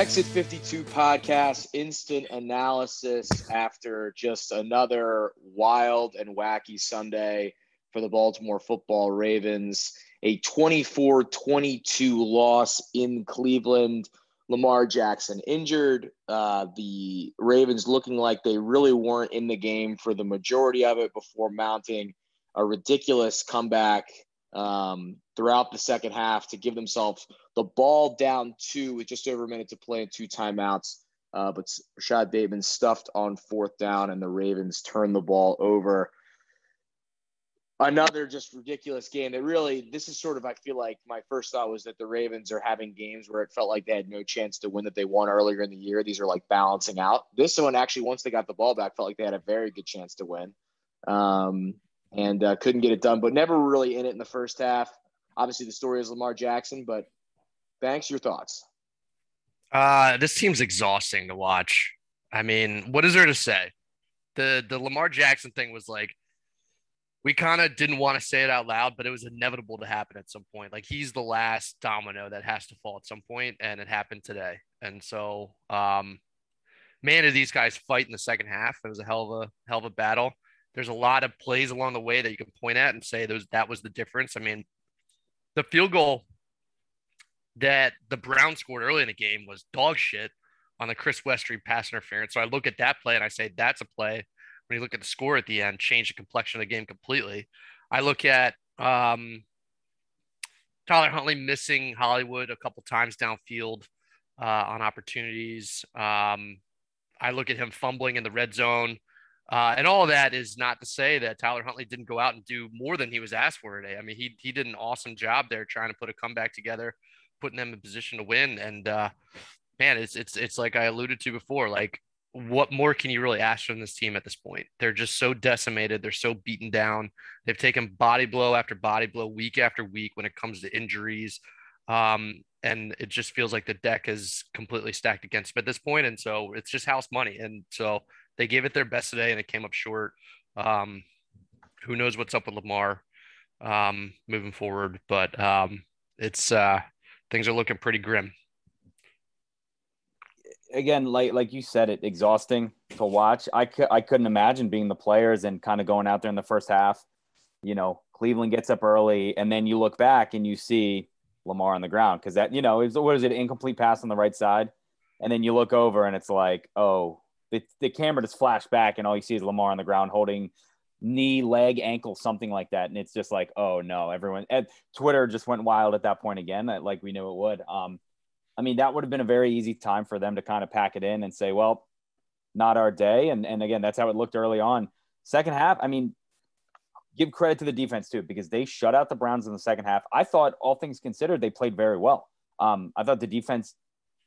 Exit 52 podcast, instant analysis after just another wild and wacky Sunday for the Baltimore football Ravens. A 24 22 loss in Cleveland. Lamar Jackson injured. Uh, the Ravens looking like they really weren't in the game for the majority of it before mounting a ridiculous comeback um, throughout the second half to give themselves the ball down two with just over a minute to play and two timeouts. Uh, but Rashod Bateman stuffed on fourth down, and the Ravens turned the ball over. Another just ridiculous game that really, this is sort of, I feel like my first thought was that the Ravens are having games where it felt like they had no chance to win that they won earlier in the year. These are like balancing out. This one actually, once they got the ball back, felt like they had a very good chance to win. Um, and uh, couldn't get it done, but never really in it in the first half. Obviously, the story is Lamar Jackson, but thanks. Your thoughts? Uh, this team's exhausting to watch. I mean, what is there to say? The the Lamar Jackson thing was like we kind of didn't want to say it out loud, but it was inevitable to happen at some point. Like he's the last domino that has to fall at some point, and it happened today. And so, um, man, did these guys fight in the second half? It was a hell of a hell of a battle there's a lot of plays along the way that you can point at and say those that was the difference. I mean, the field goal that the Browns scored early in the game was dog shit on the Chris Westry pass interference. So I look at that play and I say that's a play. When you look at the score at the end, change the complexion of the game completely. I look at um, Tyler Huntley missing Hollywood a couple times downfield uh, on opportunities. Um, I look at him fumbling in the red zone uh, and all that is not to say that Tyler Huntley didn't go out and do more than he was asked for today. I mean, he he did an awesome job there trying to put a comeback together, putting them in position to win. And uh, man, it's it's it's like I alluded to before. Like, what more can you really ask from this team at this point? They're just so decimated. They're so beaten down. They've taken body blow after body blow, week after week when it comes to injuries. Um, and it just feels like the deck is completely stacked against them at this point. And so it's just house money. And so they gave it their best today and it came up short. Um, who knows what's up with Lamar um, moving forward, but um, it's uh, things are looking pretty grim. Again, like like you said, it exhausting to watch. I could I couldn't imagine being the players and kind of going out there in the first half. You know, Cleveland gets up early, and then you look back and you see Lamar on the ground because that you know is what is it incomplete pass on the right side, and then you look over and it's like oh the, the camera just flashed back and all you see is Lamar on the ground holding knee, leg, ankle, something like that. And it's just like, oh no, everyone at Twitter just went wild at that point again, like we knew it would. Um, I mean, that would have been a very easy time for them to kind of pack it in and say, well, not our day. And, and again, that's how it looked early on. Second half, I mean, give credit to the defense too, because they shut out the Browns in the second half. I thought, all things considered, they played very well. Um, I thought the defense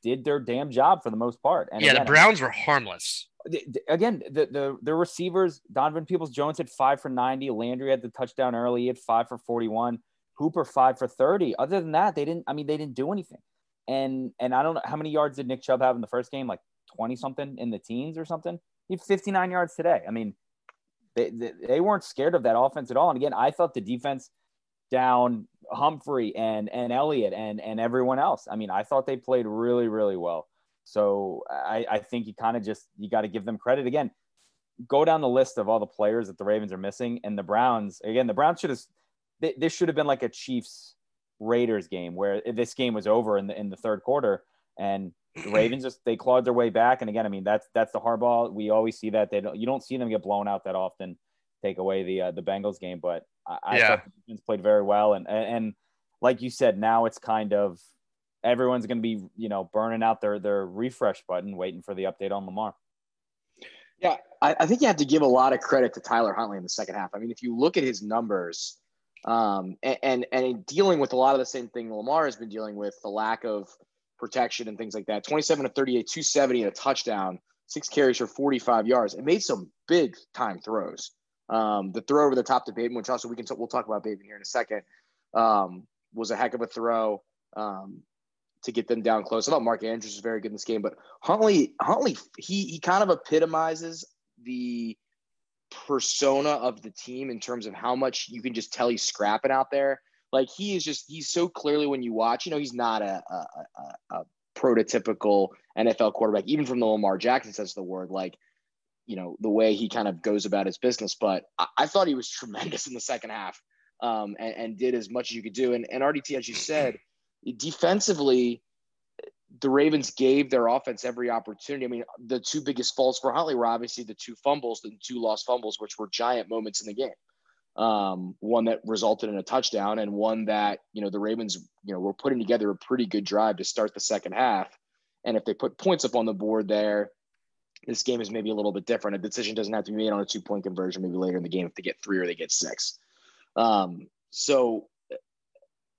did their damn job for the most part. And yeah, again, the Browns were harmless. Again, the, the the receivers, Donovan Peoples Jones had five for 90. Landry had the touchdown early, he had five for 41. Hooper five for 30. Other than that, they didn't, I mean, they didn't do anything. And and I don't know how many yards did Nick Chubb have in the first game, like 20 something in the teens or something. He had 59 yards today. I mean, they, they, they weren't scared of that offense at all. And again, I thought the defense down Humphrey and and Elliott and and everyone else. I mean, I thought they played really really well. So I, I think you kind of just you got to give them credit again. Go down the list of all the players that the Ravens are missing, and the Browns again. The Browns should have this should have been like a Chiefs Raiders game where this game was over in the in the third quarter, and the Ravens just they clawed their way back. And again, I mean that's that's the hardball. We always see that they don't you don't see them get blown out that often. Take away the uh, the Bengals game, but I, yeah. thought the defense played very well, and and like you said, now it's kind of everyone's going to be you know burning out their their refresh button, waiting for the update on Lamar. Yeah, I, I think you have to give a lot of credit to Tyler Huntley in the second half. I mean, if you look at his numbers, um, and, and and dealing with a lot of the same thing Lamar has been dealing with, the lack of protection and things like that. 27 to 38, 270 and a touchdown, six carries for 45 yards. It made some big time throws. Um, the throw over the top to Bateman, which also we can t- we'll talk about Bateman here in a second, um, was a heck of a throw um, to get them down close. I thought Mark Andrews was very good in this game, but Huntley Huntley he he kind of epitomizes the persona of the team in terms of how much you can just tell he's scrapping out there. Like he is just he's so clearly when you watch, you know, he's not a a, a, a prototypical NFL quarterback, even from the Lamar Jackson sense of the word, like, you know, the way he kind of goes about his business. But I, I thought he was tremendous in the second half um, and, and, did as much as you could do. And, and RDT, as you said, defensively, the Ravens gave their offense every opportunity. I mean, the two biggest faults for Huntley were obviously the two fumbles, the two lost fumbles, which were giant moments in the game. Um, one that resulted in a touchdown, and one that you know the Ravens, you know, were putting together a pretty good drive to start the second half. And if they put points up on the board there, this game is maybe a little bit different. A decision doesn't have to be made on a two point conversion, maybe later in the game if they get three or they get six. Um, so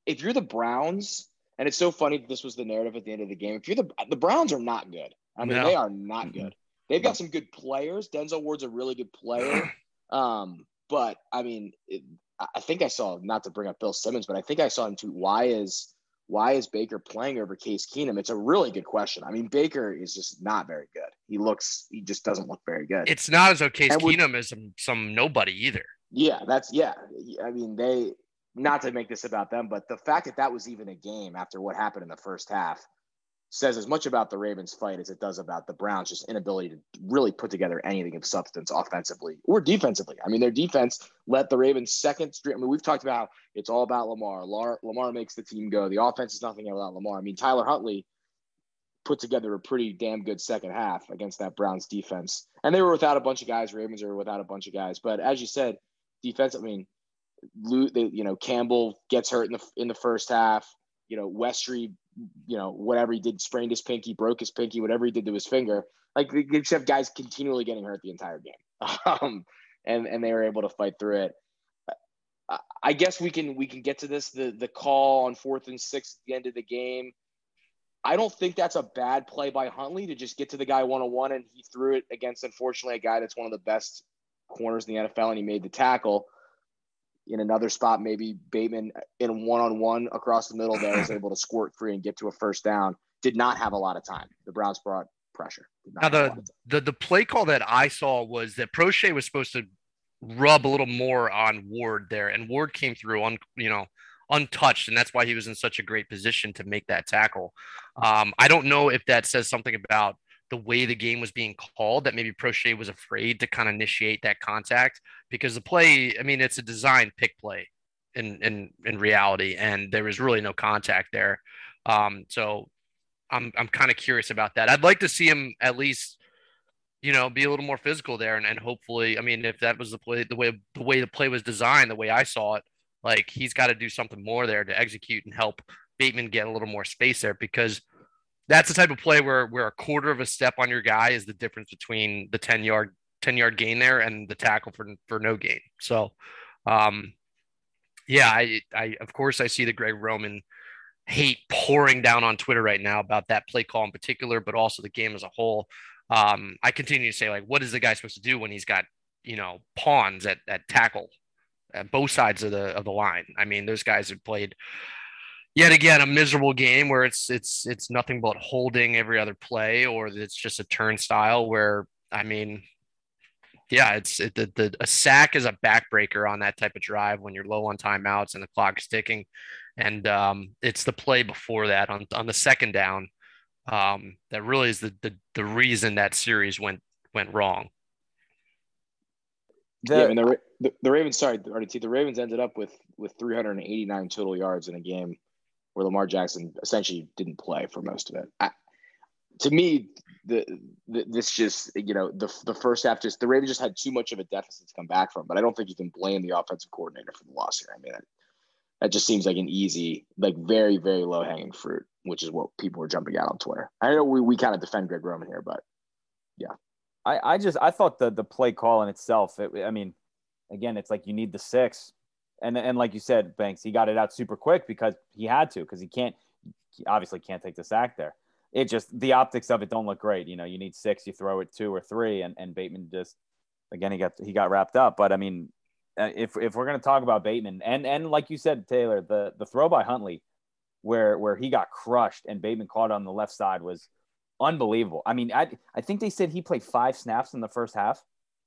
if you're the Browns, and it's so funny that this was the narrative at the end of the game. If you're the the Browns are not good. I mean, no. they are not good. They've got some good players. Denzel Ward's a really good player. Um, but I mean, it, I think I saw not to bring up Bill Simmons, but I think I saw him tweet why is why is Baker playing over Case Keenum? It's a really good question. I mean, Baker is just not very good. He looks he just doesn't look very good. It's not as though Case and Keenum is some, some nobody either. Yeah, that's yeah. I mean, they not to make this about them, but the fact that that was even a game after what happened in the first half says as much about the Ravens fight as it does about the Browns just inability to really put together anything of substance offensively or defensively. I mean, their defense let the Ravens second street. I mean, we've talked about it's all about Lamar. Lamar, Lamar makes the team go. The offense is nothing without Lamar. I mean, Tyler Huntley put together a pretty damn good second half against that Browns defense. And they were without a bunch of guys. Ravens are without a bunch of guys. But as you said, defense, I mean, you know, Campbell gets hurt in the in the first half. You know, Westry, you know, whatever he did, sprained his pinky, broke his pinky, whatever he did to his finger. Like just guys continually getting hurt the entire game, um, and and they were able to fight through it. I guess we can we can get to this the the call on fourth and six at the end of the game. I don't think that's a bad play by Huntley to just get to the guy one on one, and he threw it against unfortunately a guy that's one of the best corners in the NFL, and he made the tackle in another spot, maybe Bateman in one on one across the middle there was able to squirt free and get to a first down. Did not have a lot of time. The Browns brought pressure. Now the, the the play call that I saw was that Proche was supposed to rub a little more on Ward there, and Ward came through on you know untouched, and that's why he was in such a great position to make that tackle. Um, I don't know if that says something about the way the game was being called that maybe Proche was afraid to kind of initiate that contact because the play, I mean, it's a design pick play in in in reality, and there was really no contact there. Um, so I'm I'm kind of curious about that. I'd like to see him at least, you know, be a little more physical there, and, and hopefully, I mean, if that was the play, the way the way the play was designed, the way I saw it, like he's got to do something more there to execute and help Bateman get a little more space there because that's the type of play where where a quarter of a step on your guy is the difference between the 10 yard 10 yard gain there and the tackle for for no gain. So um yeah, I I of course I see the Greg Roman hate pouring down on Twitter right now about that play call in particular, but also the game as a whole. Um, I continue to say, like, what is the guy supposed to do when he's got, you know, pawns at, at tackle at both sides of the of the line? I mean, those guys have played yet again a miserable game where it's it's it's nothing but holding every other play or it's just a turnstile where i mean yeah it's it, the, the a sack is a backbreaker on that type of drive when you're low on timeouts and the clock is ticking. And um, it's the play before that on, on the second down um, that really is the, the the reason that series went went wrong. The, yeah, mean, the, the, the Ravens, sorry, the Ravens ended up with with 389 total yards in a game where Lamar Jackson essentially didn't play for most of it. I, to me, the, the, this just you know the the first half just the Ravens just had too much of a deficit to come back from. But I don't think you can blame the offensive coordinator for the loss here. I mean, that, that just seems like an easy, like very very low hanging fruit, which is what people were jumping out on Twitter. I know we we kind of defend Greg Roman here, but yeah. I, I just I thought the the play call in itself. It, I mean, again, it's like you need the six and and like you said, Banks, he got it out super quick because he had to because he can't he obviously can't take the sack there. It just the optics of it don't look great. You know, you need six, you throw it two or three, and, and Bateman just again he got he got wrapped up. But I mean, uh, if if we're gonna talk about Bateman and and like you said, Taylor, the the throw by Huntley, where where he got crushed and Bateman caught on the left side was unbelievable. I mean, I I think they said he played five snaps in the first half.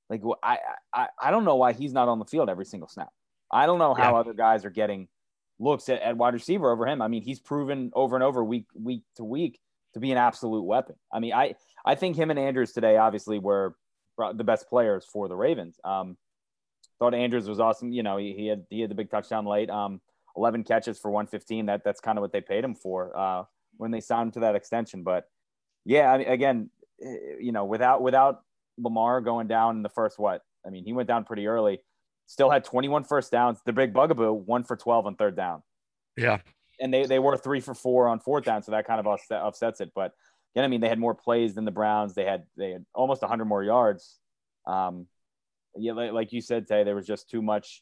Like I I I don't know why he's not on the field every single snap. I don't know how yeah. other guys are getting looks at, at wide receiver over him. I mean, he's proven over and over week week to week to be an absolute weapon. I mean, I I think him and Andrews today obviously were the best players for the Ravens. Um, thought Andrews was awesome. You know, he, he had he had the big touchdown late. Um, 11 catches for 115. That that's kind of what they paid him for uh, when they signed him to that extension. But yeah, I mean, again, eh, you know, without without Lamar going down in the first what? I mean, he went down pretty early. Still had 21 first downs. The big bugaboo, one for 12 on third down. Yeah. And they, they were three for four on fourth down, so that kind of offset, offsets it. But again, I mean, they had more plays than the Browns. They had they had almost 100 more yards. Um, yeah, like, like you said, Tay, there was just too much.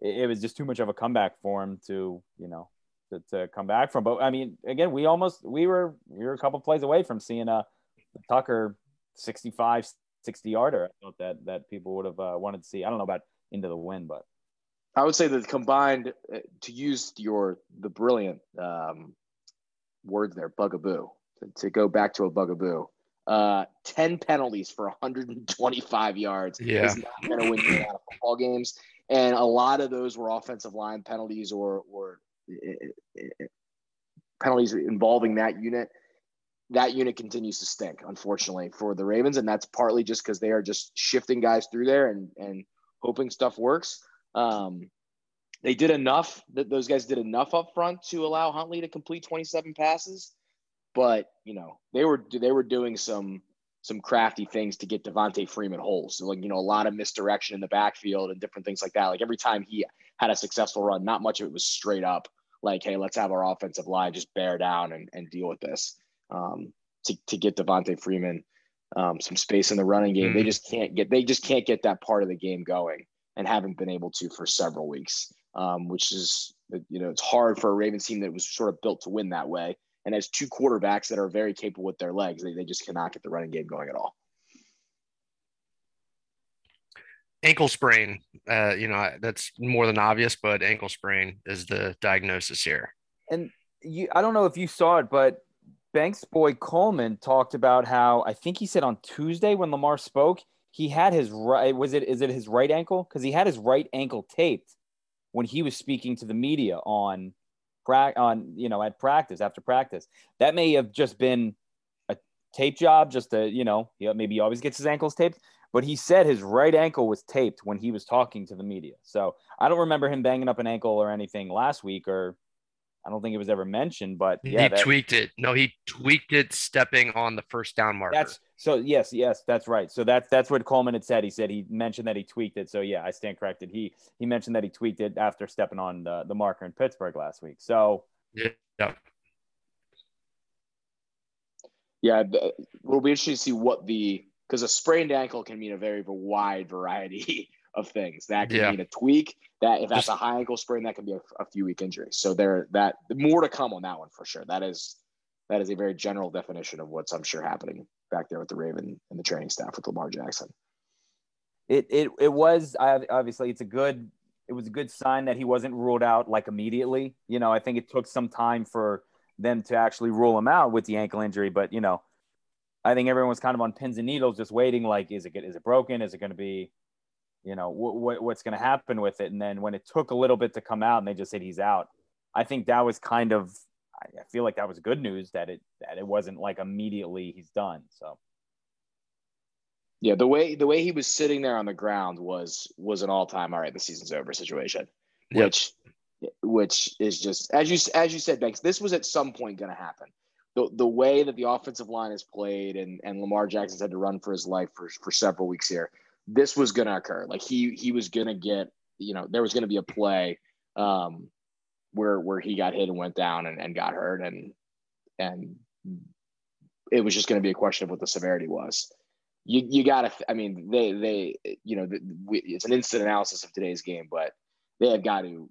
It, it was just too much of a comeback for him to, you know, to, to come back from. But I mean, again, we almost we were we were a couple plays away from seeing a Tucker 65, 60 yarder. I thought that that people would have uh, wanted to see. I don't know about into the wind, but I would say that combined uh, to use your the brilliant um, words there, bugaboo. To, to go back to a bugaboo, uh, 10 penalties for 125 yards yeah. is not going to win you a lot of football games. And a lot of those were offensive line penalties or, or uh, uh, penalties involving that unit. That unit continues to stink, unfortunately, for the Ravens. And that's partly just because they are just shifting guys through there and, and hoping stuff works. Um, they did enough that those guys did enough up front to allow Huntley to complete 27 passes but you know they were they were doing some some crafty things to get Devonta Freeman holes. So like you know a lot of misdirection in the backfield and different things like that. Like every time he had a successful run, not much of it was straight up like, hey, let's have our offensive line just bear down and, and deal with this. Um, to, to get Devonta Freeman um, some space in the running game. Mm-hmm. They just can't get they just can't get that part of the game going and haven't been able to for several weeks. Um, which is you know it's hard for a Ravens team that was sort of built to win that way and has two quarterbacks that are very capable with their legs. They, they just cannot get the running game going at all. Ankle sprain, uh, you know, that's more than obvious, but ankle sprain is the diagnosis here. And you, I don't know if you saw it, but Banks boy Coleman talked about how I think he said on Tuesday when Lamar spoke, he had his right was it is it his right ankle because he had his right ankle taped when he was speaking to the media on on you know at practice after practice. That may have just been a tape job, just to you know maybe he always gets his ankles taped. But he said his right ankle was taped when he was talking to the media. So I don't remember him banging up an ankle or anything last week or I don't think it was ever mentioned, but yeah, he that, tweaked it. No, he tweaked it stepping on the first down marker. That's so yes, yes, that's right. So that's that's what Coleman had said. He said he mentioned that he tweaked it. So yeah, I stand corrected. He he mentioned that he tweaked it after stepping on the, the marker in Pittsburgh last week. So yeah. Yeah, it'll be interesting to see what the because a sprained ankle can mean a very wide variety of things. That can yeah. mean a tweak. That if that's Just, a high ankle sprain, that can be a, a few week injury. So there, that more to come on that one for sure. That is that is a very general definition of what's I'm sure happening back there with the Raven and the training staff with Lamar Jackson. It it it was I obviously it's a good it was a good sign that he wasn't ruled out like immediately. You know, I think it took some time for them to actually rule him out with the ankle injury, but you know, I think everyone was kind of on pins and needles, just waiting. Like, is it is it broken? Is it going to be you know what what's going to happen with it. And then when it took a little bit to come out and they just said he's out i think that was kind of i feel like that was good news that it that it wasn't like immediately he's done so. Yeah the way the way he was sitting there on the ground was was an all-time all right the season's over situation yep. which which is just as you as you said banks this was at some point going to happen. The, the way that the offensive line is played and and lamar jackson's had to run for his life for, for several weeks here this was going to occur. Like he he was going to get, you know, there was going to be a play um, where where he got hit and went down and, and got hurt and and it was just going to be a question of what the severity was. You you got to. I mean, they they you know we, it's an instant analysis of today's game, but they have got to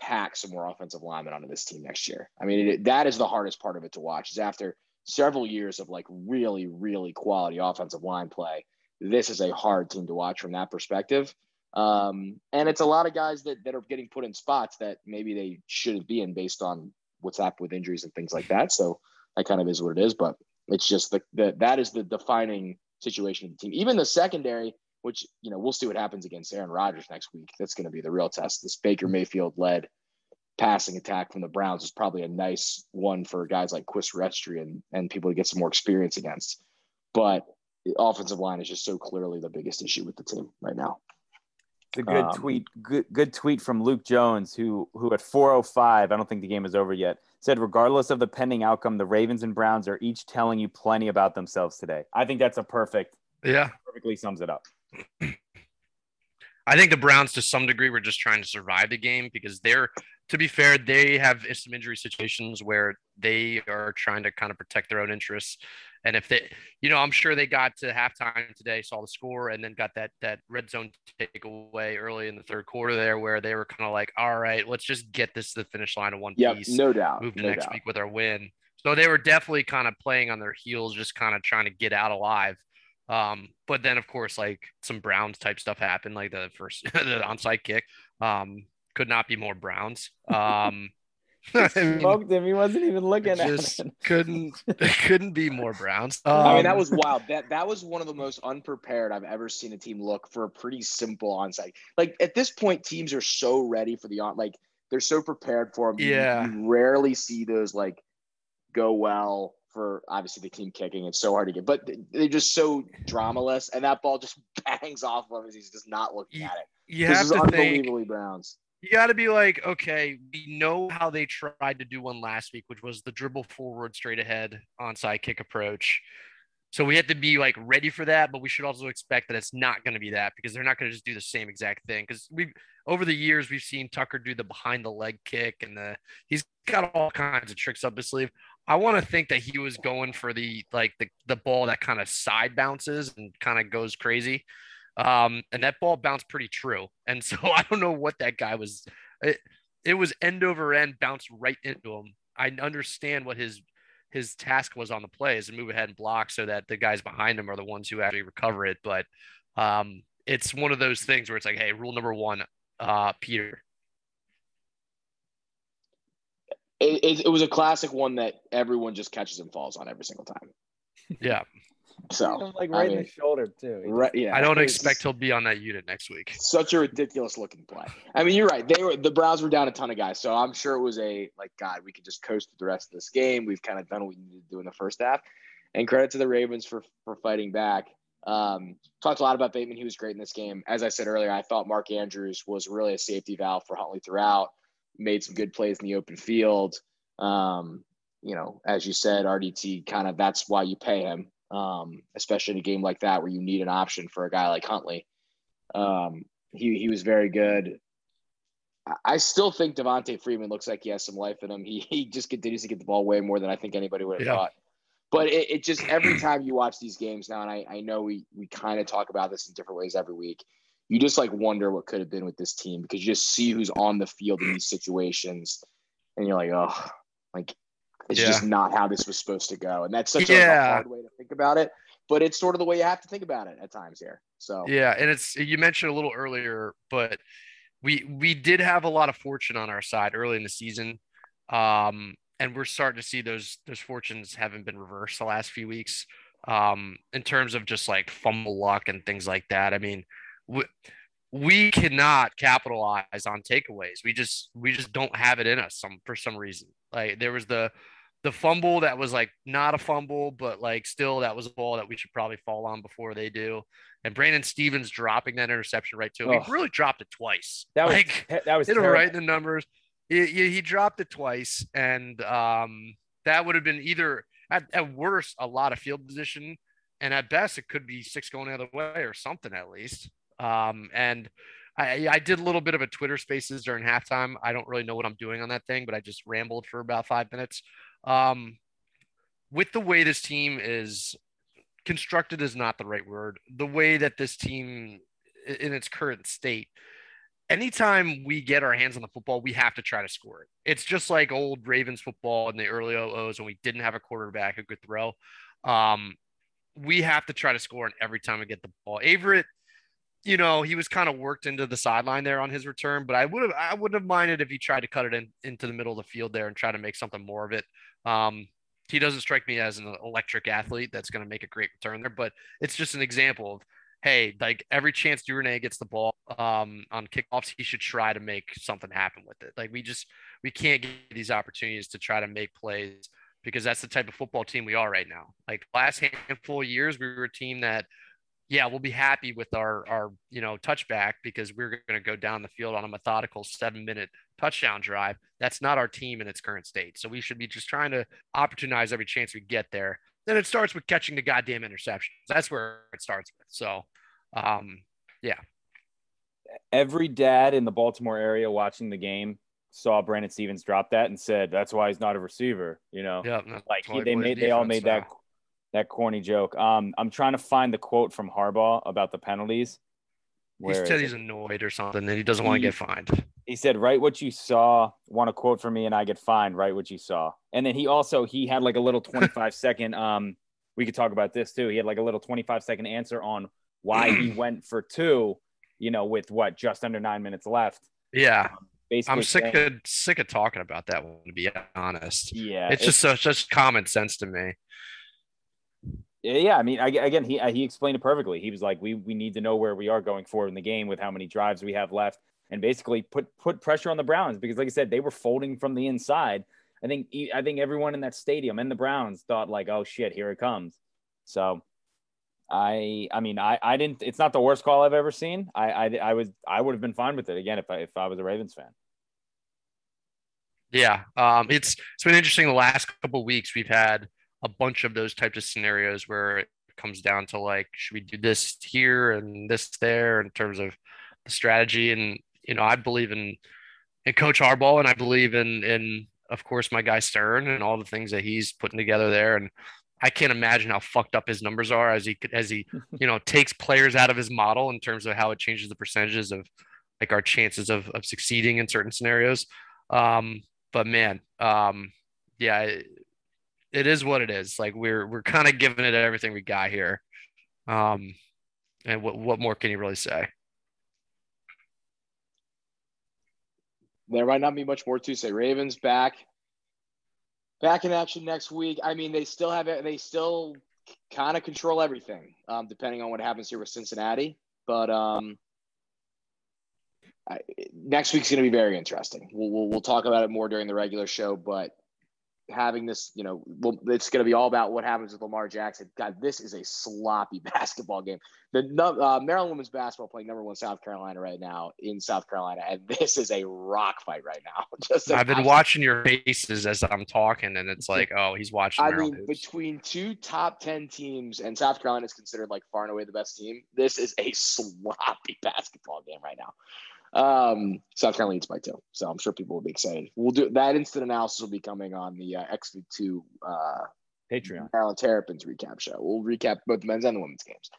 pack some more offensive linemen onto this team next year. I mean, it, that is the hardest part of it to watch. Is after several years of like really really quality offensive line play this is a hard team to watch from that perspective. Um, and it's a lot of guys that, that are getting put in spots that maybe they shouldn't be in based on what's happened with injuries and things like that. So that kind of is what it is, but it's just the, the that is the defining situation of the team. Even the secondary, which you know we'll see what happens against Aaron Rodgers next week. That's going to be the real test. This Baker Mayfield led passing attack from the Browns is probably a nice one for guys like Chris Westry and, and people to get some more experience against. But the offensive line is just so clearly the biggest issue with the team right now. It's a good um, tweet. Good, good tweet from Luke Jones, who who at 4:05, I don't think the game is over yet, said regardless of the pending outcome, the Ravens and Browns are each telling you plenty about themselves today. I think that's a perfect. Yeah, perfectly sums it up. I think the Browns, to some degree, were just trying to survive the game because they're, to be fair, they have some injury situations where they are trying to kind of protect their own interests. And if they, you know, I'm sure they got to halftime today, saw the score, and then got that that red zone takeaway early in the third quarter there, where they were kind of like, "All right, let's just get this to the finish line in one yep, piece." no doubt. Move to no next doubt. week with our win. So they were definitely kind of playing on their heels, just kind of trying to get out alive. Um, but then of course, like some Browns type stuff happened, like the first the onside kick. Um, could not be more Browns. Um, smoked him. He wasn't even looking just at him. couldn't couldn't be more Browns. Um, I mean, that was wild. That that was one of the most unprepared I've ever seen a team look for a pretty simple onside. Like at this point, teams are so ready for the on. Like they're so prepared for them. Yeah. You, you rarely see those like go well for obviously the team kicking. It's so hard to get, but they're just so dramaless, and that ball just bangs off of him as he's just not looking at it. you This have is to think unbelievably Browns. You got to be like, okay, we know how they tried to do one last week, which was the dribble forward straight ahead onside kick approach. So we have to be like ready for that, but we should also expect that it's not going to be that because they're not going to just do the same exact thing. Because we over the years we've seen Tucker do the behind the leg kick and the he's got all kinds of tricks up his sleeve. I want to think that he was going for the like the, the ball that kind of side bounces and kind of goes crazy. Um, and that ball bounced pretty true. And so I don't know what that guy was. It, it was end over end, bounced right into him. I understand what his his task was on the play is to move ahead and block so that the guys behind him are the ones who actually recover it. But um, it's one of those things where it's like, hey, rule number one, uh, Peter, It, it, it was a classic one that everyone just catches and falls on every single time. yeah, So like I right in the shoulder too. He right, yeah, I don't it's expect he'll be on that unit next week. such a ridiculous looking play. I mean, you're right. They were the Browns were down a ton of guys, so I'm sure it was a like God. We could just coast through the rest of this game. We've kind of done what we needed to do in the first half, and credit to the Ravens for for fighting back. Um, talked a lot about Bateman. He was great in this game. As I said earlier, I thought Mark Andrews was really a safety valve for Huntley throughout. Made some good plays in the open field. Um, you know, as you said, RDT kind of that's why you pay him, um, especially in a game like that where you need an option for a guy like Huntley. Um, he he was very good. I- still think Devonta Freeman looks like he has some life in him. He he just continues to get the ball way more than I think anybody would have Yeah. thought. But it, it just every time you watch these games now, and I, I know we we kind of talk about this in different ways every week, you just like wonder what could have been with this team because you just see who's on the field in these situations, and you're like, oh, like it's Yeah. just not how this was supposed to go, and that's such a- a, hard way to think about it. But it's sort of the way you have to think about it at times here. So Yeah, and it's you mentioned a little earlier, but we we did have a lot of fortune on our side early in the season. Um, and we're starting to see those those fortunes haven't been reversed the last few weeks. Um, in terms of just like fumble luck and things like that. I mean, we, we cannot capitalize on takeaways. We just we just don't have it in us some for some reason. Like there was the the fumble that was like not a fumble, but like still that was a ball that we should probably fall on before they do. And Brandon Stephens dropping that interception right to him. Ugh. He really dropped it twice. That was like te- that was hit him right in the numbers. He, he, he dropped it twice, and um, that would have been either at, at worst a lot of field position, and at best it could be six going the other way or something at least. Um, and I, I did a little bit of a Twitter Spaces during halftime. I don't really know what I'm doing on that thing, but I just rambled for about five minutes. Um, with the way this team is constructed is not the right word. The way that this team in its current state, anytime we get our hands on the football, we have to try to score it. It's just like old Ravens football in the early OOs when we didn't have a quarterback who could throw. Um, we have to try to score and every time we get the ball. Averett, you know, he was kind of worked into the sideline there on his return, but I would have I wouldn't have minded if he tried to cut it in into the middle of the field there and try to make something more of it. Um, he doesn't strike me as an electric athlete that's going to make a great return there, but it's just an example of hey, like every chance Duvernay gets the ball um, on kickoffs, he should try to make something happen with it. Like we just we can't get these opportunities to try to make plays because that's the type of football team we are right now. Like last handful of years, we were a team that, yeah, we'll be happy with our our you know touchback because we're going to go down the field on a methodical seven minute touchdown drive. That's not our team in its current state. So we should be just trying to opportunize every chance we get there. Then it starts with catching the goddamn interceptions. That's where it starts with. So, um, yeah. Every dad in the Baltimore area watching the game saw Brandon Stephens drop that and said, "That's why he's not a receiver." You know, yeah, like he, they made, they all made that that corny joke. Um, I'm trying to find the quote from Harbaugh about the penalties. He said he's annoyed or something, and he doesn't he, want to get fined. He said, "Write what you saw. Want a quote from me, and I get fined. Write what you saw." And then he also he had like a little 25 second. Um, we could talk about this too. He had like a little 25 second answer on why he went for two. You know, with what just under nine minutes left. Yeah. Um, basically I'm sick saying, of sick of talking about that one to be honest. Yeah, it's, it's just such, such common sense to me. Yeah, I mean, I, again, he he explained it perfectly. He was like, "We we need to know where we are going forward in the game with how many drives we have left, and basically put put pressure on the Browns because, like I said, they were folding from the inside. I think I think everyone in that stadium and the Browns thought like, "Oh shit, here it comes." So, I I mean, I I didn't. It's not the worst call I've ever seen. I I, I was I would have been fine with it again if I if I was a Ravens fan. Yeah, um, it's it's been interesting. The last couple weeks, we've had a bunch of those types of scenarios where it comes down to like, should we do this here and this there in terms of the strategy? And you know, I believe in in Coach Harbaugh, and I believe in in of course my guy Stern and all the things that he's putting together there. And I can't imagine how fucked up his numbers are as he as he you know takes players out of his model in terms of how it changes the percentages of like our chances of of succeeding in certain scenarios. Um, but man, um, yeah, it, it is what it is. Like we're we're kind of giving it everything we got here. Um, and what what more can you really say? There might not be much more to say. Ravens back, back in action next week. I mean, they still have. They still kind of control everything, um, depending on what happens here with Cincinnati. But um, I, next week's going to be very interesting. We'll, we'll, we'll talk about it more during the regular show, but having this, you know, well, it's going to be all about what happens with Lamar Jackson. God, this is a sloppy basketball game. The uh, Maryland women's basketball playing number one South Carolina right now in South Carolina, and this is a rock fight right now. Just I've been watching your faces as I'm talking, and it's like, oh, he's watching. I Maryland mean, between two top ten teams, and South Carolina is considered like far and away the best team. This is a sloppy basketball game right now. Um, South Carolina leads by two, so I'm sure people will be excited. We'll do that. Instant analysis will be coming on the uh, XV2 uh, Patreon. Maryland Terrapins recap show. We'll recap both the men's and the women's games.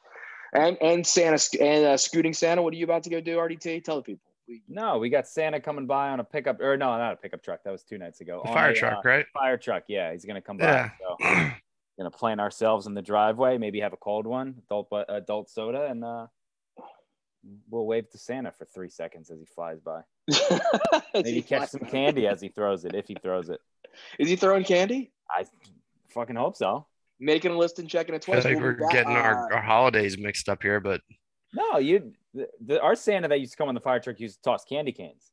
And and Santa and uh, scooting Santa. What are you about to go do, RDT? Tell the people. We, no, we got Santa coming by on a pickup, or no, not a pickup truck. That was two nights ago. fire a, truck, uh, right? Fire truck. Yeah, he's gonna come by. Yeah. So, gonna plant ourselves in the driveway. Maybe have a cold one, adult adult soda, and uh, we'll wave to Santa for three seconds as he flies by. Maybe catch some candy as he throws it, if he throws it. Is he throwing candy? I fucking hope so. Making a list and checking it twice. I think we'll we're getting our, uh, our holidays mixed up here, but no, you the, the, our Santa that used to come on the fire truck used to toss candy canes.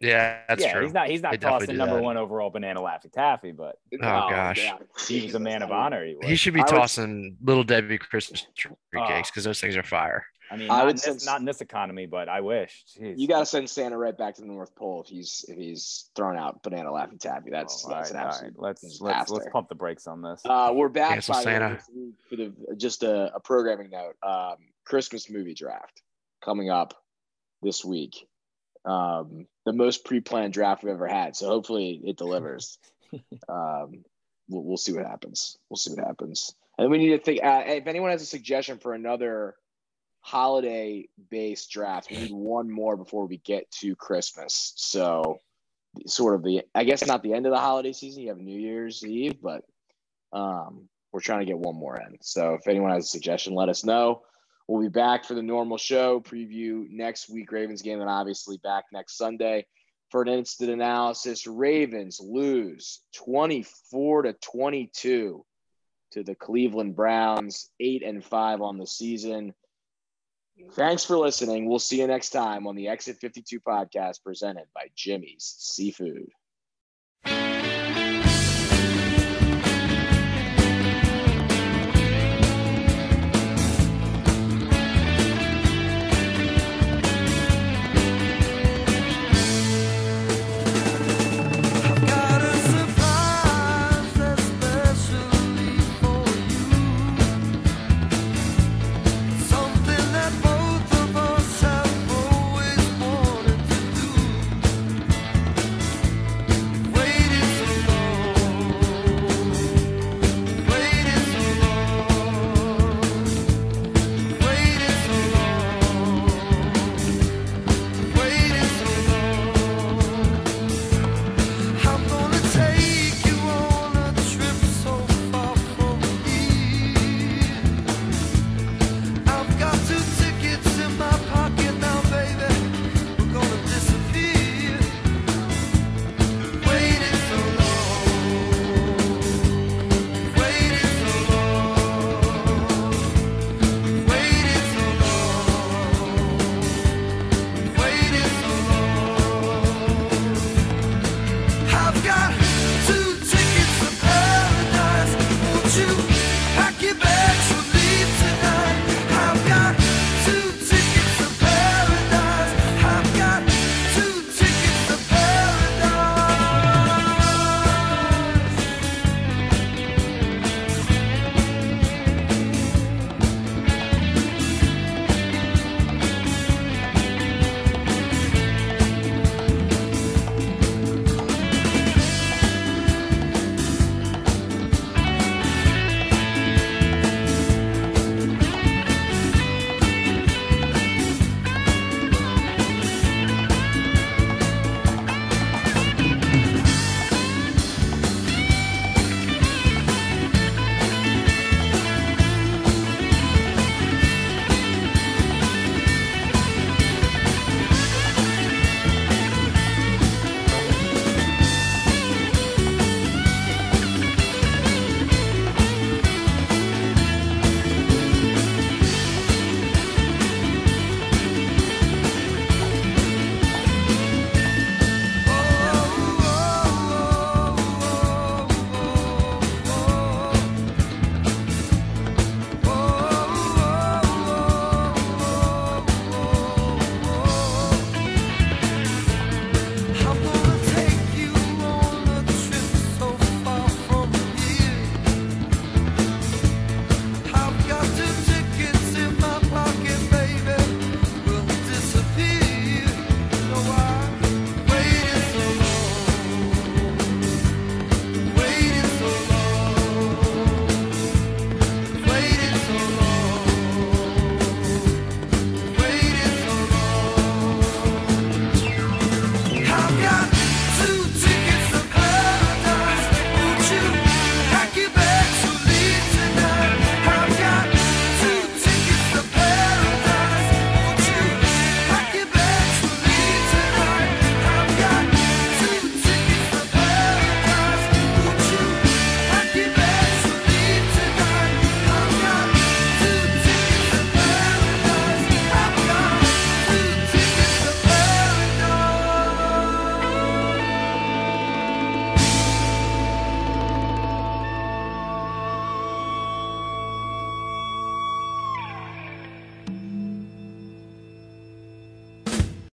Yeah, that's yeah, true. He's not he's not tossing number that. one overall banana laffy taffy, but oh gosh, yeah. he was a man of honor. He, he should be I tossing was, little Debbie Christmas tree oh. cakes because those things are fire. I mean, I would send, this, not in this economy, but I wish. Jeez. You got to send Santa right back to the North Pole if he's if he's throwing out banana laffy taffy. That's oh, that's right, an absolute. Right. Let's let's let's pump the brakes on this. Uh, we're back by Santa. for the just a, a programming note. Um, Christmas movie draft coming up this week. Um, the most pre-planned draft we've ever had. So hopefully it delivers. um, we'll, we'll see what happens. We'll see what happens. And we need to think. Uh, if anyone has a suggestion for another holiday based draft. We need one more before we get to Christmas. So, sort of the, I guess not the end of the holiday season. You have New Year's Eve, but um, we're trying to get one more in. So, if anyone has a suggestion, let us know. We'll be back for the normal show preview next week, Ravens game, and obviously back next Sunday for an instant analysis. Ravens lose 24 to 22 to the Cleveland Browns, eight and five on the season Thanks for listening. We'll see you next time on the Exit 52 podcast presented by Jimmy's Seafood.